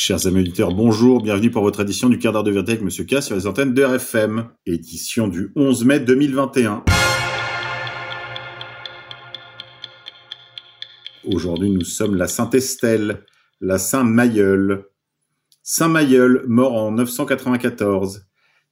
Chers amis auditeurs, bonjour, bienvenue pour votre édition du quart d'heure de vérité avec Monsieur K sur les antennes de RFM, édition du 11 mai 2021. Aujourd'hui, nous sommes la Sainte Estelle, la Saint Mailleul. Saint Mailleul, mort en 994.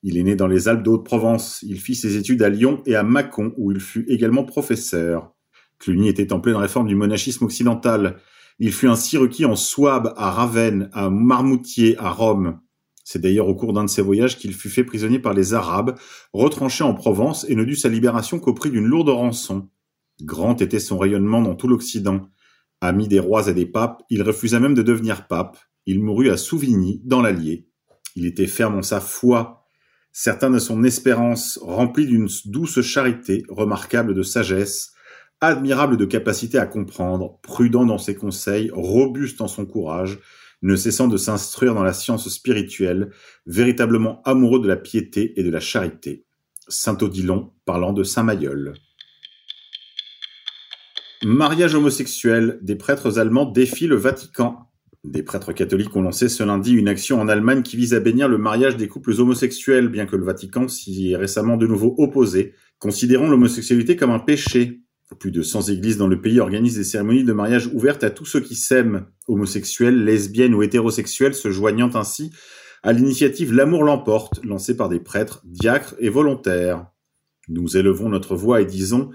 Il est né dans les Alpes de provence Il fit ses études à Lyon et à Mâcon, où il fut également professeur. Cluny était en pleine réforme du monachisme occidental. Il fut ainsi requis en Souabe, à Ravenne, à Marmoutier, à Rome. C'est d'ailleurs au cours d'un de ses voyages qu'il fut fait prisonnier par les Arabes, retranché en Provence et ne dut sa libération qu'au prix d'une lourde rançon. Grand était son rayonnement dans tout l'Occident. Ami des rois et des papes, il refusa même de devenir pape. Il mourut à Souvigny, dans l'Allier. Il était ferme en sa foi, certain de son espérance, rempli d'une douce charité, remarquable de sagesse, admirable de capacité à comprendre, prudent dans ses conseils, robuste en son courage, ne cessant de s'instruire dans la science spirituelle, véritablement amoureux de la piété et de la charité. Saint Odilon parlant de Saint Mayol. Mariage homosexuel, des prêtres allemands défient le Vatican. Des prêtres catholiques ont lancé ce lundi une action en Allemagne qui vise à bénir le mariage des couples homosexuels, bien que le Vatican s'y est récemment de nouveau opposé, considérant l'homosexualité comme un péché. Plus de 100 églises dans le pays organisent des cérémonies de mariage ouvertes à tous ceux qui s'aiment, homosexuels, lesbiennes ou hétérosexuels, se joignant ainsi à l'initiative L'amour l'emporte, lancée par des prêtres, diacres et volontaires. Nous élevons notre voix et disons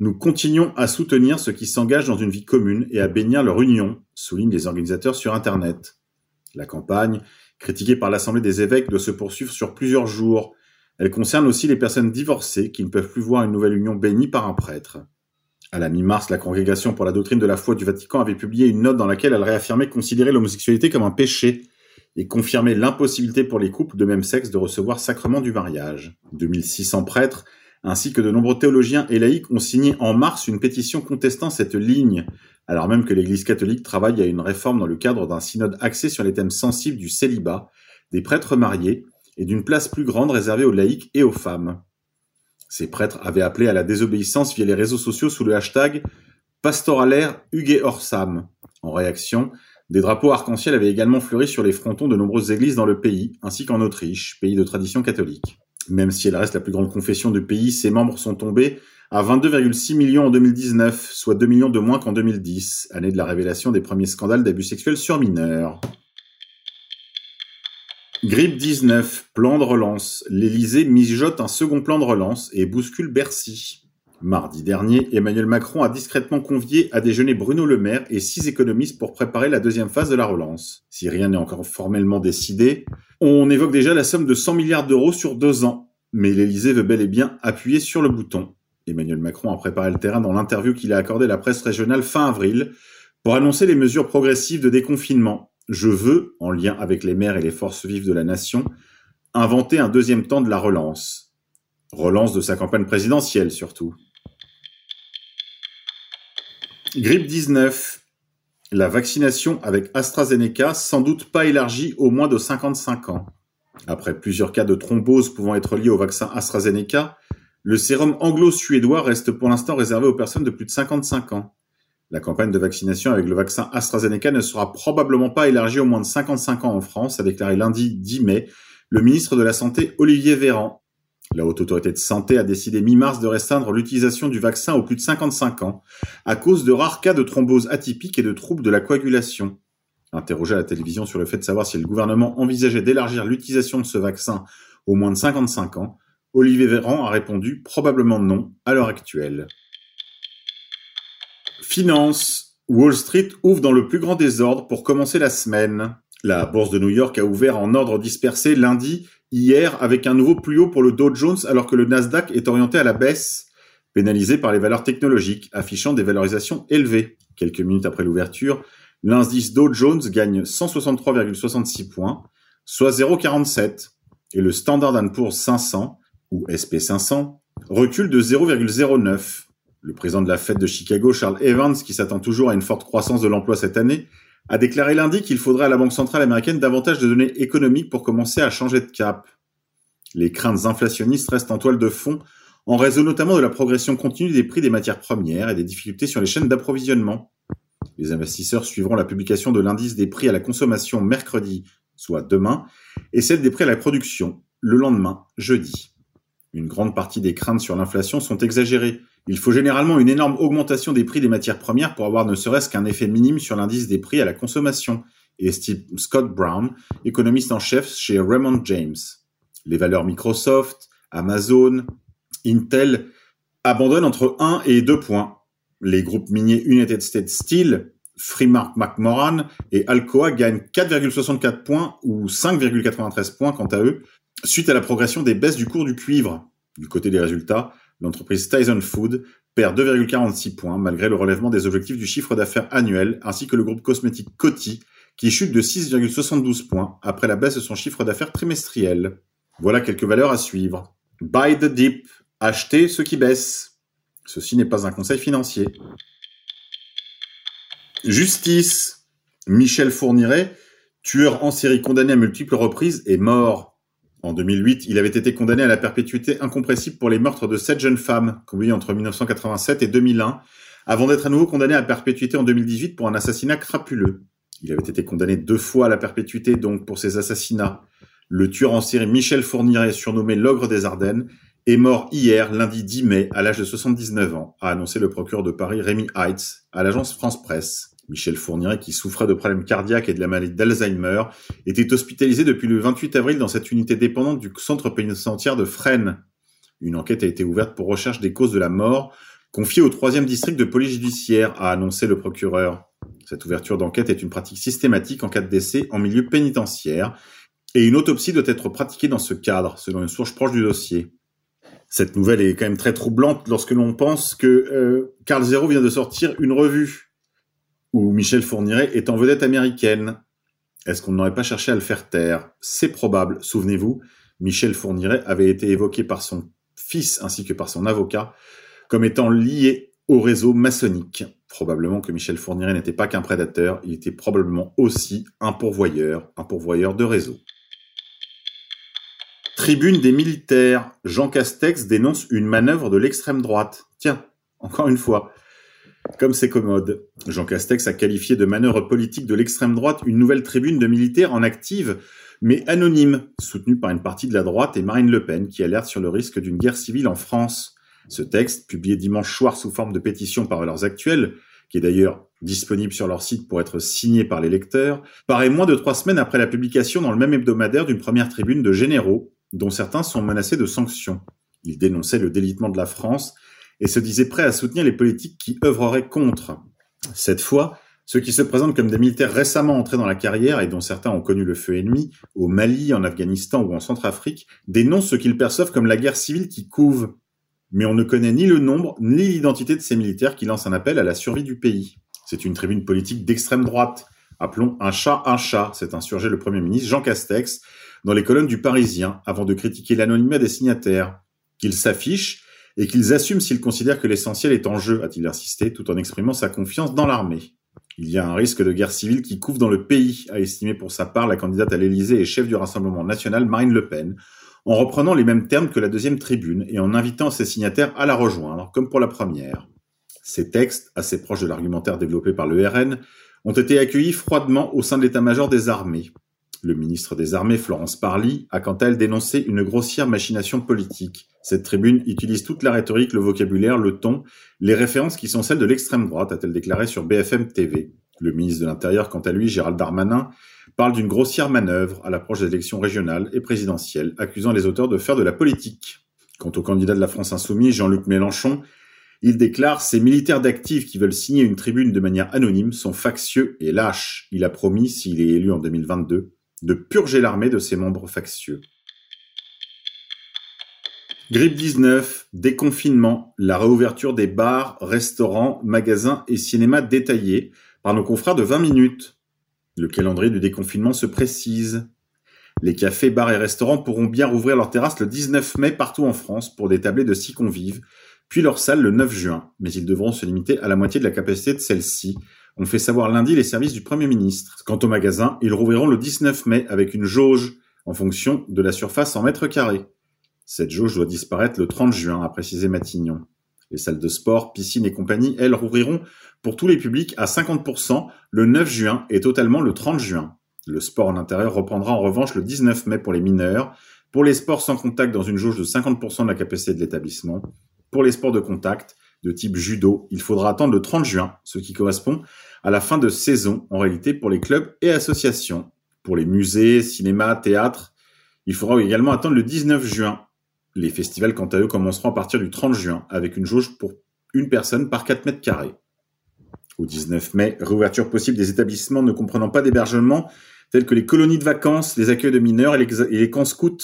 Nous continuons à soutenir ceux qui s'engagent dans une vie commune et à bénir leur union, soulignent les organisateurs sur Internet. La campagne, critiquée par l'Assemblée des évêques, doit se poursuivre sur plusieurs jours. Elle concerne aussi les personnes divorcées qui ne peuvent plus voir une nouvelle union bénie par un prêtre. À la mi-mars, la Congrégation pour la doctrine de la foi du Vatican avait publié une note dans laquelle elle réaffirmait considérer l'homosexualité comme un péché et confirmait l'impossibilité pour les couples de même sexe de recevoir sacrement du mariage. 2600 prêtres ainsi que de nombreux théologiens et laïcs ont signé en mars une pétition contestant cette ligne, alors même que l'Église catholique travaille à une réforme dans le cadre d'un synode axé sur les thèmes sensibles du célibat, des prêtres mariés et d'une place plus grande réservée aux laïcs et aux femmes. Ces prêtres avaient appelé à la désobéissance via les réseaux sociaux sous le hashtag pastoralaire Huguet Orsam. En réaction, des drapeaux arc-en-ciel avaient également fleuri sur les frontons de nombreuses églises dans le pays, ainsi qu'en Autriche, pays de tradition catholique. Même si elle reste la plus grande confession du pays, ses membres sont tombés à 22,6 millions en 2019, soit 2 millions de moins qu'en 2010, année de la révélation des premiers scandales d'abus sexuels sur mineurs. Grippe 19, plan de relance. L'Élysée mijote un second plan de relance et bouscule Bercy. Mardi dernier, Emmanuel Macron a discrètement convié à déjeuner Bruno Le Maire et six économistes pour préparer la deuxième phase de la relance. Si rien n'est encore formellement décidé, on évoque déjà la somme de 100 milliards d'euros sur deux ans. Mais l'Élysée veut bel et bien appuyer sur le bouton. Emmanuel Macron a préparé le terrain dans l'interview qu'il a accordé à la presse régionale fin avril pour annoncer les mesures progressives de déconfinement je veux, en lien avec les maires et les forces vives de la nation, inventer un deuxième temps de la relance. Relance de sa campagne présidentielle surtout. Grippe 19. La vaccination avec AstraZeneca sans doute pas élargie au moins de 55 ans. Après plusieurs cas de thrombose pouvant être liés au vaccin AstraZeneca, le sérum anglo-suédois reste pour l'instant réservé aux personnes de plus de 55 ans. La campagne de vaccination avec le vaccin AstraZeneca ne sera probablement pas élargie au moins de 55 ans en France, a déclaré lundi 10 mai le ministre de la Santé Olivier Véran. La Haute Autorité de Santé a décidé mi-mars de restreindre l'utilisation du vaccin aux plus de 55 ans à cause de rares cas de thrombose atypique et de troubles de la coagulation. Interrogé à la télévision sur le fait de savoir si le gouvernement envisageait d'élargir l'utilisation de ce vaccin aux moins de 55 ans, Olivier Véran a répondu probablement non à l'heure actuelle. Finance. Wall Street ouvre dans le plus grand désordre pour commencer la semaine. La bourse de New York a ouvert en ordre dispersé lundi, hier, avec un nouveau plus haut pour le Dow Jones alors que le Nasdaq est orienté à la baisse, pénalisé par les valeurs technologiques, affichant des valorisations élevées. Quelques minutes après l'ouverture, l'indice Dow Jones gagne 163,66 points, soit 0,47, et le Standard Poor's 500, ou SP500, recule de 0,09. Le président de la Fed de Chicago, Charles Evans, qui s'attend toujours à une forte croissance de l'emploi cette année, a déclaré lundi qu'il faudrait à la Banque centrale américaine davantage de données économiques pour commencer à changer de cap. Les craintes inflationnistes restent en toile de fond, en raison notamment de la progression continue des prix des matières premières et des difficultés sur les chaînes d'approvisionnement. Les investisseurs suivront la publication de l'indice des prix à la consommation mercredi, soit demain, et celle des prix à la production, le lendemain, jeudi. Une grande partie des craintes sur l'inflation sont exagérées. Il faut généralement une énorme augmentation des prix des matières premières pour avoir ne serait-ce qu'un effet minime sur l'indice des prix à la consommation, estime Scott Brown, économiste en chef chez Raymond James. Les valeurs Microsoft, Amazon, Intel abandonnent entre 1 et 2 points. Les groupes miniers United States Steel, Freemark McMoran et Alcoa gagnent 4,64 points ou 5,93 points quant à eux, suite à la progression des baisses du cours du cuivre. Du côté des résultats, l'entreprise Tyson Food perd 2,46 points malgré le relèvement des objectifs du chiffre d'affaires annuel, ainsi que le groupe cosmétique Coty, qui chute de 6,72 points après la baisse de son chiffre d'affaires trimestriel. Voilà quelques valeurs à suivre. Buy the dip, acheter ce qui baisse. Ceci n'est pas un conseil financier. Justice. Michel Fourniret, tueur en série condamné à multiples reprises, est mort. En 2008, il avait été condamné à la perpétuité incompressible pour les meurtres de sept jeunes femmes commis entre 1987 et 2001, avant d'être à nouveau condamné à perpétuité en 2018 pour un assassinat crapuleux. Il avait été condamné deux fois à la perpétuité donc pour ses assassinats. Le tueur en série Michel Fourniret, surnommé l'ogre des Ardennes, est mort hier, lundi 10 mai, à l'âge de 79 ans, a annoncé le procureur de Paris Rémi Heitz à l'agence France Presse. Michel Fourniret, qui souffrait de problèmes cardiaques et de la maladie d'Alzheimer, était hospitalisé depuis le 28 avril dans cette unité dépendante du centre pénitentiaire de Fresnes. Une enquête a été ouverte pour recherche des causes de la mort, confiée au troisième district de police judiciaire, a annoncé le procureur. Cette ouverture d'enquête est une pratique systématique en cas de décès en milieu pénitentiaire, et une autopsie doit être pratiquée dans ce cadre, selon une source proche du dossier. Cette nouvelle est quand même très troublante lorsque l'on pense que euh, Carl Zero vient de sortir une revue où Michel Fourniret est en vedette américaine. Est-ce qu'on n'aurait pas cherché à le faire taire? C'est probable. Souvenez-vous, Michel Fourniret avait été évoqué par son fils ainsi que par son avocat comme étant lié au réseau maçonnique. Probablement que Michel Fourniret n'était pas qu'un prédateur, il était probablement aussi un pourvoyeur, un pourvoyeur de réseau. Tribune des militaires, Jean Castex dénonce une manœuvre de l'extrême droite. Tiens, encore une fois. Comme c'est commode. Jean Castex a qualifié de manœuvre politique de l'extrême droite une nouvelle tribune de militaires en active, mais anonyme, soutenue par une partie de la droite et Marine Le Pen, qui alerte sur le risque d'une guerre civile en France. Ce texte, publié dimanche soir sous forme de pétition par Valeurs Actuelles, qui est d'ailleurs disponible sur leur site pour être signé par les lecteurs, paraît moins de trois semaines après la publication dans le même hebdomadaire d'une première tribune de généraux, dont certains sont menacés de sanctions. Ils dénonçaient le délitement de la France et se disaient prêts à soutenir les politiques qui œuvreraient contre. Cette fois, ceux qui se présentent comme des militaires récemment entrés dans la carrière et dont certains ont connu le feu ennemi, au Mali, en Afghanistan ou en Centrafrique, dénoncent ce qu'ils perçoivent comme la guerre civile qui couve mais on ne connaît ni le nombre ni l'identité de ces militaires qui lancent un appel à la survie du pays. C'est une tribune politique d'extrême droite. Appelons un chat un chat, s'est insurgé le Premier ministre Jean Castex dans les colonnes du Parisien avant de critiquer l'anonymat des signataires. Qu'ils s'affichent et qu'ils assument s'ils considèrent que l'essentiel est en jeu, a-t-il insisté, tout en exprimant sa confiance dans l'armée. Il y a un risque de guerre civile qui couvre dans le pays, a estimé pour sa part la candidate à l'Élysée et chef du Rassemblement national Marine Le Pen, en reprenant les mêmes termes que la deuxième tribune et en invitant ses signataires à la rejoindre, comme pour la première. Ces textes, assez proches de l'argumentaire développé par le RN, ont été accueillis froidement au sein de l'état-major des armées. Le ministre des Armées, Florence Parly, a quant à elle dénoncé une grossière machination politique. Cette tribune utilise toute la rhétorique, le vocabulaire, le ton, les références qui sont celles de l'extrême droite, a-t-elle déclaré sur BFM TV. Le ministre de l'Intérieur, quant à lui, Gérald Darmanin, parle d'une grossière manœuvre à l'approche des élections régionales et présidentielles, accusant les auteurs de faire de la politique. Quant au candidat de la France insoumise, Jean-Luc Mélenchon, il déclare Ces militaires d'actifs qui veulent signer une tribune de manière anonyme sont factieux et lâches. Il a promis, s'il est élu en 2022, de purger l'armée de ses membres factieux. Grippe 19, déconfinement, la réouverture des bars, restaurants, magasins et cinémas détaillés par nos confrères de 20 minutes. Le calendrier du déconfinement se précise. Les cafés, bars et restaurants pourront bien rouvrir leurs terrasses le 19 mai partout en France pour des tablées de 6 convives, puis leurs salles le 9 juin, mais ils devront se limiter à la moitié de la capacité de celle-ci, ont fait savoir lundi les services du Premier ministre. Quant aux magasins, ils rouvriront le 19 mai avec une jauge en fonction de la surface en mètres carrés. Cette jauge doit disparaître le 30 juin, a précisé Matignon. Les salles de sport, piscines et compagnie, elles, rouvriront pour tous les publics à 50% le 9 juin et totalement le 30 juin. Le sport en intérieur reprendra en revanche le 19 mai pour les mineurs, pour les sports sans contact dans une jauge de 50% de la capacité de l'établissement. Pour les sports de contact, de type judo, il faudra attendre le 30 juin, ce qui correspond à la fin de saison en réalité pour les clubs et associations. Pour les musées, cinémas, théâtres, il faudra également attendre le 19 juin. Les festivals, quant à eux, commenceront à partir du 30 juin, avec une jauge pour une personne par 4 mètres carrés. Au 19 mai, réouverture possible des établissements ne comprenant pas d'hébergement, tels que les colonies de vacances, les accueils de mineurs et les, camps scouts.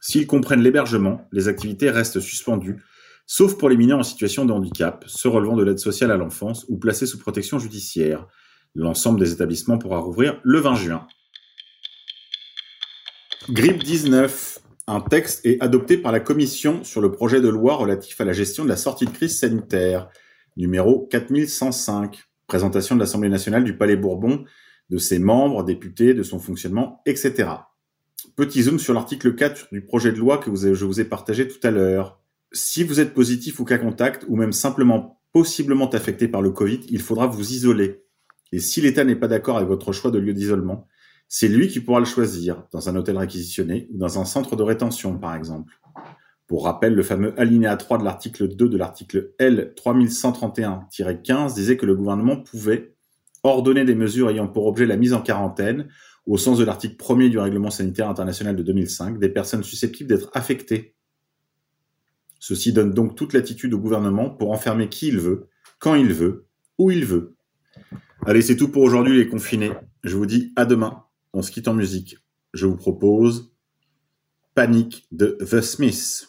S'ils comprennent l'hébergement, les activités restent suspendues sauf pour les mineurs en situation de handicap, ceux relevant de l'aide sociale à l'enfance ou placés sous protection judiciaire. L'ensemble des établissements pourra rouvrir le 20 juin. Grippe 19. Un texte est adopté par la Commission sur le projet de loi relatif à la gestion de la sortie de crise sanitaire, numéro 4105. Présentation de l'Assemblée nationale du Palais Bourbon, de ses membres, députés, de son fonctionnement, etc. Petit zoom sur l'article 4 du projet de loi que je vous ai partagé tout à l'heure. Si vous êtes positif ou cas contact, ou même simplement possiblement affecté par le Covid, il faudra vous isoler. Et si l'État n'est pas d'accord avec votre choix de lieu d'isolement, c'est lui qui pourra le choisir, dans un hôtel réquisitionné ou dans un centre de rétention, par exemple. Pour rappel, le fameux alinéa 3 de l'article 2 de l'article L 3131-15 disait que le gouvernement pouvait ordonner des mesures ayant pour objet la mise en quarantaine, au sens de l'article 1er du règlement sanitaire international de 2005, des personnes susceptibles d'être affectées Ceci donne donc toute l'attitude au gouvernement pour enfermer qui il veut, quand il veut, où il veut. Allez, c'est tout pour aujourd'hui les confinés. Je vous dis à demain. On se quitte en musique. Je vous propose Panique de The Smiths.